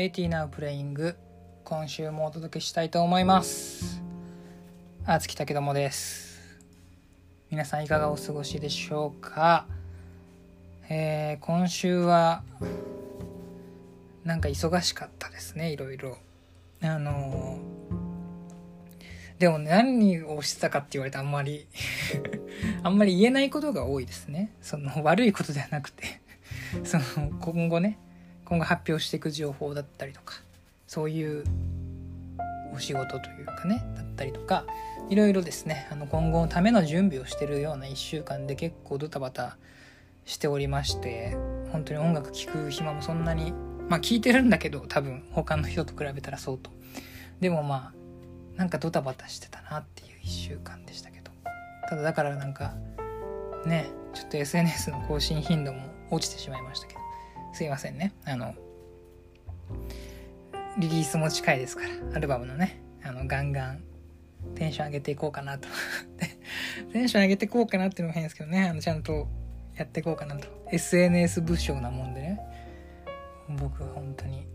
80 Now Playing 今週もお届けしたいと思います。あつきたけどもです。皆さんいかがお過ごしでしょうか？えー、今週はなんか忙しかったですねいろいろ。あのー、でも、何をしてたかって言われてあんまり あんまり言えないことが多いですね。その悪いことではなくて。その今後ね。今後発表していく情報だったりとかそういうお仕事というかねだったりとかいろいろですねあの今後のための準備をしてるような1週間で結構ドタバタしておりまして本当に音楽聴く暇もそんなにまあ聴いてるんだけど多分他の人と比べたらそうと。でもまあなんかドタバタしてたなっていう1週間でしたけど。ただだからなんかねちょっと SNS の更新頻度も落ちてしまいましたけど。すいませんね。あのリリースも近いですからアルバムのねあのガンガンテンション上げていこうかなと。テンション上げていこうかなっていうのも変ですけどねあのちゃんとやっていこうかなと。SNS 物証なもんでね僕は本当に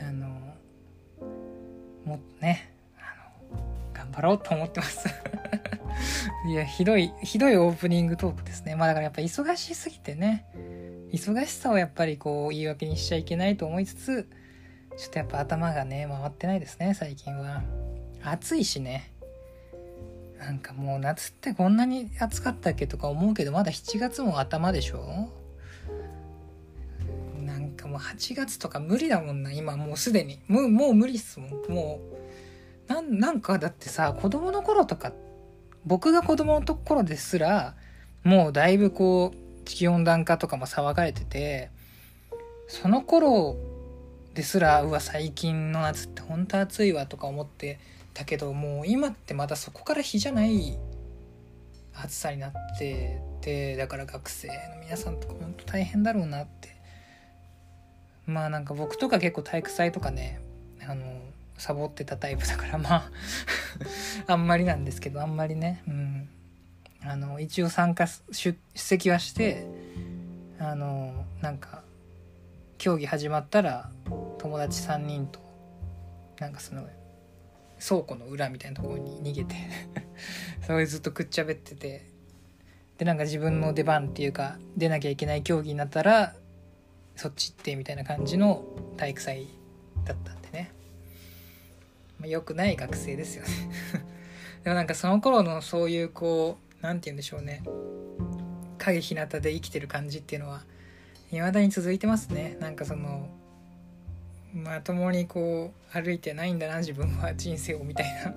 あのもっとねあの頑張ろうと思ってます。いやひどいひどいオープニングトークですね。まあだからやっぱ忙しすぎてね忙しさをやっぱりこう言い訳にしちゃいけないと思いつつちょっとやっぱ頭がね回ってないですね最近は。暑いしね。なんかもう夏ってこんなに暑かったっけとか思うけどまだ7月も頭でしょ？なんかもう8月とか無理だもんな今もうすでに。もうもう無理っすもん。もうなんなんかだってさ子供の頃とか僕が子供の頃ですらもうだいぶこう地球温暖化とかも騒がれててその頃ですらうわ最近の夏って本当暑いわとか思ってたけどもう今ってまだそこから日じゃない暑さになっててだから学生の皆さんとか本当大変だろうなって。まあなんか僕とか結構体育祭とかねあのサボってたタイプだからまあ あんまりなんですけどあんまりね。うん。あの一応参加出席はしてあのなんか競技始まったら友達3人となんかその倉庫の裏みたいなところに逃げて それずっとくっちゃべっててでなんか自分の出番っていうか出なきゃいけない競技になったらそっち行ってみたいな感じの体育祭だったんでね、まあ、よくない学生ですよね。でもなんかその頃のそういうこう何て言うんでしょうね。影日向で生きてる感じっていうのは未だに続いてますね。なんかそのまともにこう歩いてないんだな自分は人生をみたいな。い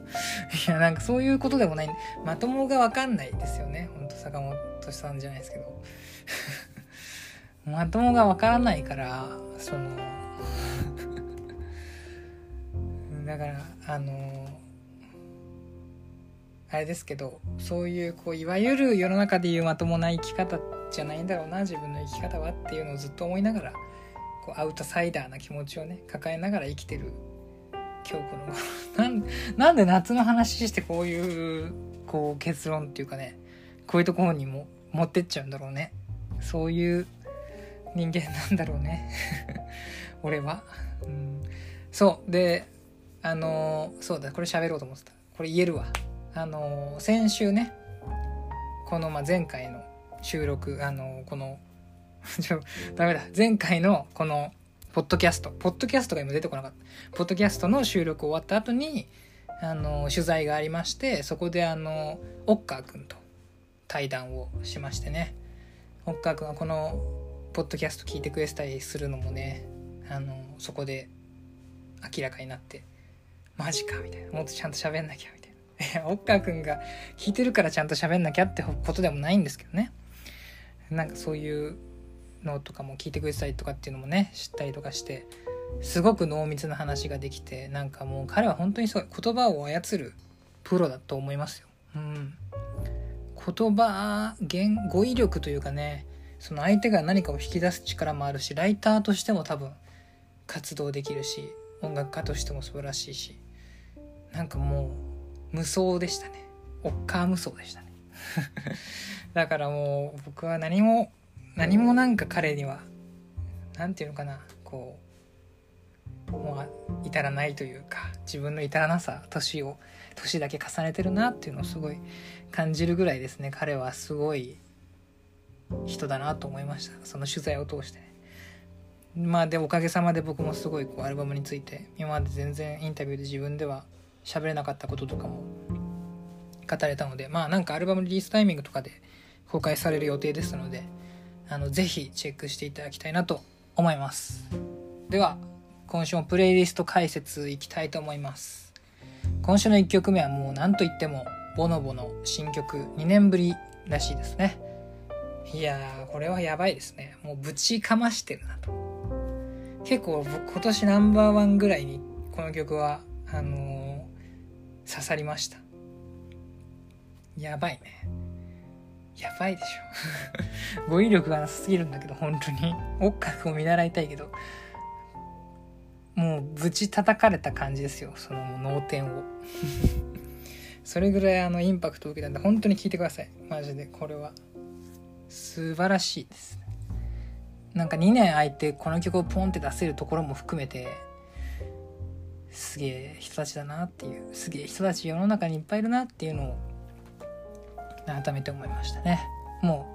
やなんかそういうことでもない。まともが分かんないですよね。ほんと坂本さんじゃないですけど。まともが分からないからその だからあのあれですけどそういうこういわゆる世の中でいうまともな生き方じゃないんだろうな自分の生き方はっていうのをずっと思いながらこうアウトサイダーな気持ちをね抱えながら生きてる今日この なんなんで夏の話してこういうこう結論っていうかねこういうところにも持ってっちゃうんだろうね。そういう人間なんだろうね。俺は、うん、そう。であのそうだ。これ喋ろうと思ってた。これ言えるわ。あの先週ねこの、まあ、前回の収録あのこの ダメだ。前回のこのポッドキャストポッドキャストが今出てこなかった。ポッドキャストの収録終わった後にあの取材がありましてそこであのオッカー君と対談をしましてね。オッカー君はこのポッドキャスト聞いてくれてたりするのもねあのそこで明らかになってマジかみたいな。もっとちゃんと喋んなきゃみたいな。いや、オッカーくんが聞いてるからちゃんと喋んなきゃってことでもないんですけどね。なんかそういうのとかも聞いてくれてたりとかっていうのもね、知ったりとかして、すごく濃密な話ができて、なんかもう彼は本当にすごい言葉を操るプロだと思いますよ。うん。言葉、言、語彙力というかね、その相手が何かを引き出す力もあるし、ライターとしても多分活動できるし、音楽家としても素晴らしいし、なんかもう無双でしたね。おっかー無双でしたね。だからもう僕は何も何もなんか彼には何て言うのかなこうもう至らないというか自分の至らなさ年を年だけ重ねてるなっていうのをすごい感じるぐらいですね。彼はすごい人だなと思いました。その取材を通してね。まあでおかげさまで僕もすごいこうアルバムについて今まで全然インタビューで自分では喋れなかったこととかも語れたのでまあなんかアルバムリリースタイミングとかで公開される予定ですのであのぜひチェックしていただきたいなと思います。では今週もプレイリスト解説いきたいと思います。今週の1曲目はもう何と言ってもボノボの新曲2年ぶりらしいですね。いやーこれはやばいですね。もうぶちかましてるなと。結構僕今年ナンバーワンぐらいにこの曲はあの、刺さりました。やばいね。やばいでしょ。語彙力がなさすぎるんだけど本当に。音楽を見習いたいけど。もうぶち叩かれた感じですよその脳天を。それぐらいあのインパクトを受けたんで本当に聞いてください。マジでこれは。素晴らしいですなんか2年空いてこの曲をポンって出せるところも含めてすげえ人たちだなっていうすげえ人たち世の中にいっぱいいるなっていうのを改めて思いましたね。も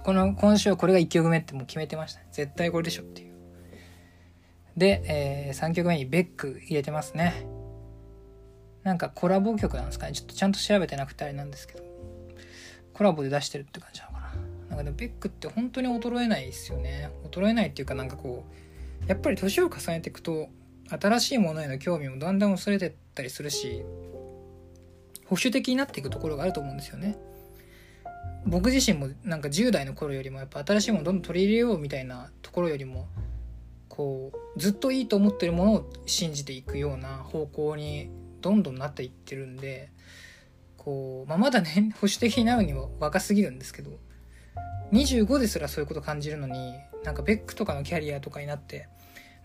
うこの今週はこれが1曲目ってもう決めてました、絶対これでしょっていう。で、えー、3曲目にベック入れてますね。なんかコラボ曲なんですかね。ちょっとちゃんと調べてなくてあれなんですけど。コラボで出してるって感じなのかな。なんかでもベックって本当に衰えないですよね。衰えないっていうかなんかこうやっぱり年を重ねていくと新しいものへの興味もだんだん薄れてったりするし保守的になっていくところがあると思うんですよね。僕自身もなんか10代の頃よりもやっぱ新しいものどんどん取り入れようみたいなところよりもこうずっといいと思ってるものを信じていくような方向にどんどんなっていってるんでこう、まあ、まだね保守的になるには若すぎるんですけど25ですらそういうこと感じるのになんかベックとかのキャリアとかになって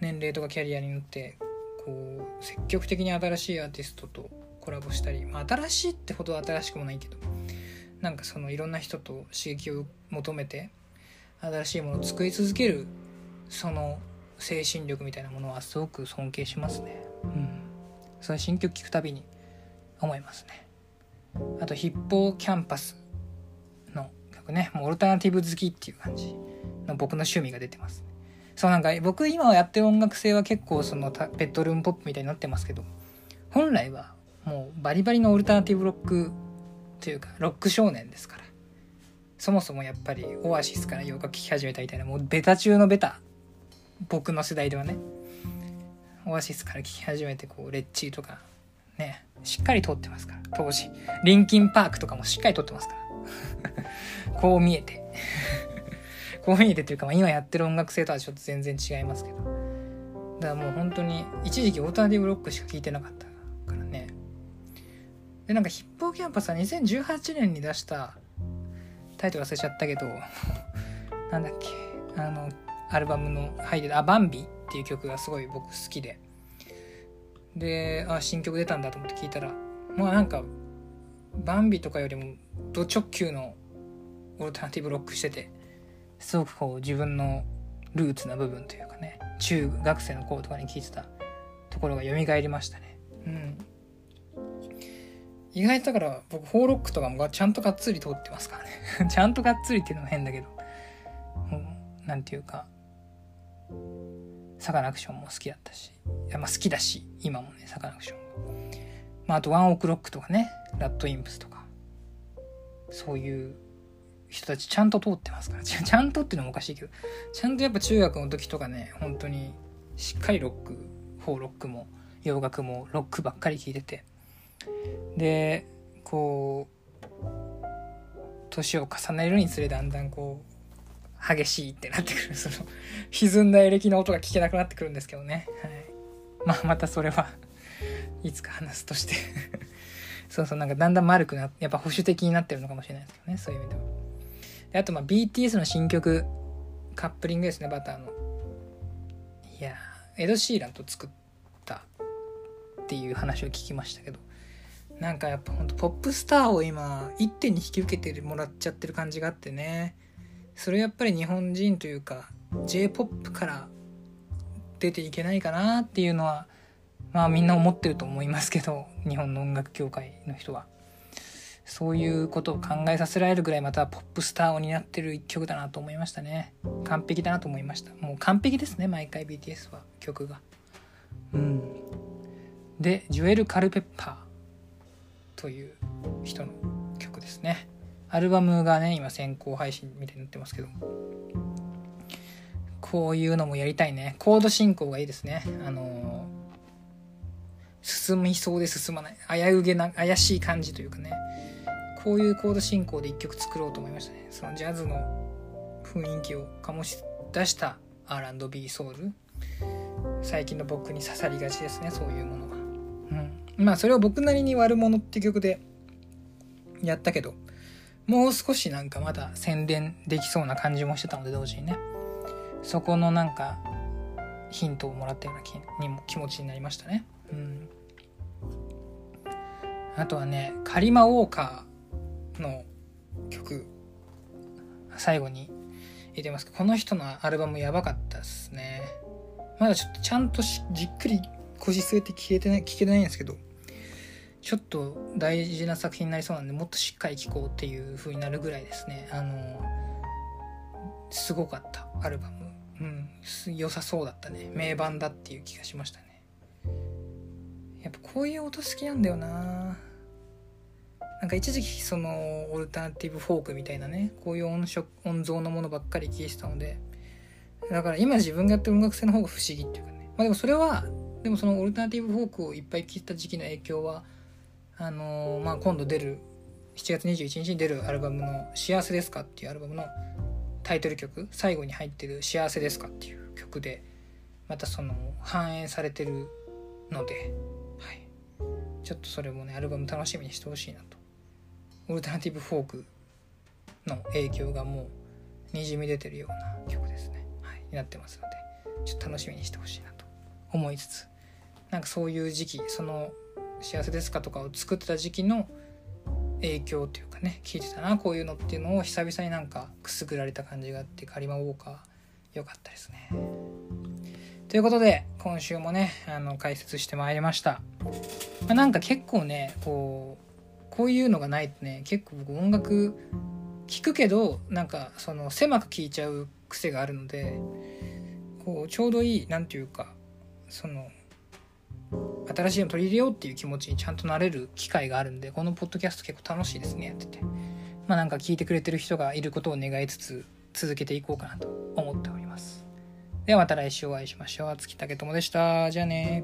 年齢とかキャリアになってこう積極的に新しいアーティストとコラボしたり、まあ、新しいってほど新しくもないけどなんかそのいろんな人と刺激を求めて新しいものを作り続けるその精神力みたいなものはすごく尊敬しますね。うん。それ新曲聴くたびに思いますね。あとヒッポーキャンパスの曲ね。もうオルタナティブ好きっていう感じの僕の趣味が出てます。そうなんか僕今やってる音楽性は結構そのベッドルームポップみたいになってますけど本来はもうバリバリのオルタナティブロックというかロック少年ですからそもそもやっぱりオアシスから洋楽聴き始めたみたいなもうベタ中のベタ僕の世代ではねオアシスから聴き始めてこうレッチーとかねしっかり通ってますから当時。リンキンパークとかもしっかり通ってますから。こう見えて。こう見えてというか、まあ、今やってる音楽性とはちょっと全然違いますけど。だからもう本当に一時期オータナティブロックしか聴いてなかったからね。でなんかヒップホキャンパスは2018年に出したタイトル忘れちゃったけど なんだっけ。あのアルバムの入ってた「あバンビ」っていう曲がすごい僕好きで。であ新曲出たんだと思って聞いたらまあなんかバンビとかよりもド直球のオルタナティブロックしてて。すごくこう自分のルーツな部分というかね中学生の頃とかに聞いてたところが蘇りましたね。うん。意外とだから僕フォーロックとかもちゃんとがっつり通ってますからね。ちゃんとがっつりっていうのも変だけど。もうなんていうかサカナクションも好きだったし。いやまあ好きだし今もねサカナクションまああとワンオクロックとかねラッドインプスとか。そういう人たちちゃんと通ってますから。ち ゃんとっていうのもおかしいけどちゃんとやっぱ中学の時とかね本当にしっかりロックフォーロックも洋楽もロックばっかり聴いてて。でこう年を重ねるにつれだんだんこう激しいってなってくる。その歪んだエレキの音が聞けなくなってくるんですけどね、はい、まあまたそれはいつか話すとして。そうそうなんかだんだん丸くなってやっぱ保守的になってるのかもしれないですけどねそういう意味では。であとまあ BTS の新曲カップリングですねバターの。いやエド・シーランと作ったっていう話を聞きましたけどなんかやっぱほんとポップスターを今一点に引き受けてもらっちゃってる感じがあってね。それやっぱり日本人というか j p o p から出ていけないかなっていうのはまあみんな思ってると思いますけど日本の音楽協会の人は。そういうことを考えさせられるぐらいまたポップスターを担ってる一曲だなと思いましたね。完璧だなと思いました。もう完璧ですね毎回 BTS は。曲が。うん。でジュエル・カルペッパー。という人の曲ですね。アルバムがね今先行配信みたいになってますけど。こういうのもやりたいね。コード進行がいいですね。あの進みそうで進まない。危うげな怪しい感じというかね。こういうコード進行で一曲作ろうと思いましたね。そのジャズの雰囲気を醸し出した R&B ソウル。最近の僕に刺さりがちですねそういうものは。うん。まあそれを僕なりに悪者って曲でやったけどもう少しなんかまだ宣伝できそうな感じもしてたので同時にね。そこのなんかヒントをもらったような気にも気持ちになりましたね。うん。あとはねカリマ・ウォーカー。の曲最後に入れますこの人のアルバムやばかったですね。まだちょっとちゃんとじっくり腰据えて聞けてない聞けてないんですけどちょっと大事な作品になりそうなんでもっとしっかり聴こうっていう風になるぐらいですね。あのすごかった。アルバム。うん。良さそうだったね。名盤だっていう気がしましたね。やっぱこういう音好きなんだよな。なんか一時期そのオルタナティブフォークみたいなねこういう音色音像のものばっかり聴いてたのでだから今自分がやってる音楽性の方が不思議っていうかねまあでもそれはでもそのオルタナティブフォークをいっぱい聴いた時期の影響はあのー、まあ今度出る7月21日に出るアルバムの「幸せですか?」っていうアルバムのタイトル曲最後に入ってる「幸せですか?」っていう曲でまたその反映されてるので、はい、ちょっとそれもねアルバム楽しみにしてほしいなとオルタナティブフォークの影響がもうにじみ出てるような曲ですね、はい、になってますのでちょっと楽しみにしてほしいなと思いつつなんかそういう時期その「幸せですか?」とかを作ってた時期の影響っていうかね聞いてたなこういうのっていうのを久々になんかくすぐられた感じがあってカリマ・ウォーカー良かったですね。ということで今週もねあの解説してまいりました。まあ、なんか結構ねこうこういうのがないとね結構僕音楽聴くけどなんかその狭く聴いちゃう癖があるのでこうちょうどいい何て言うかその新しいの取り入れようっていう気持ちにちゃんとなれる機会があるんでこのポッドキャスト結構楽しいですねやってて。まあなんか聞いてくれてる人がいることを願いつつ続けていこうかなと思っております。ではまた来週お会いしましょう。月竹友でした。じゃあね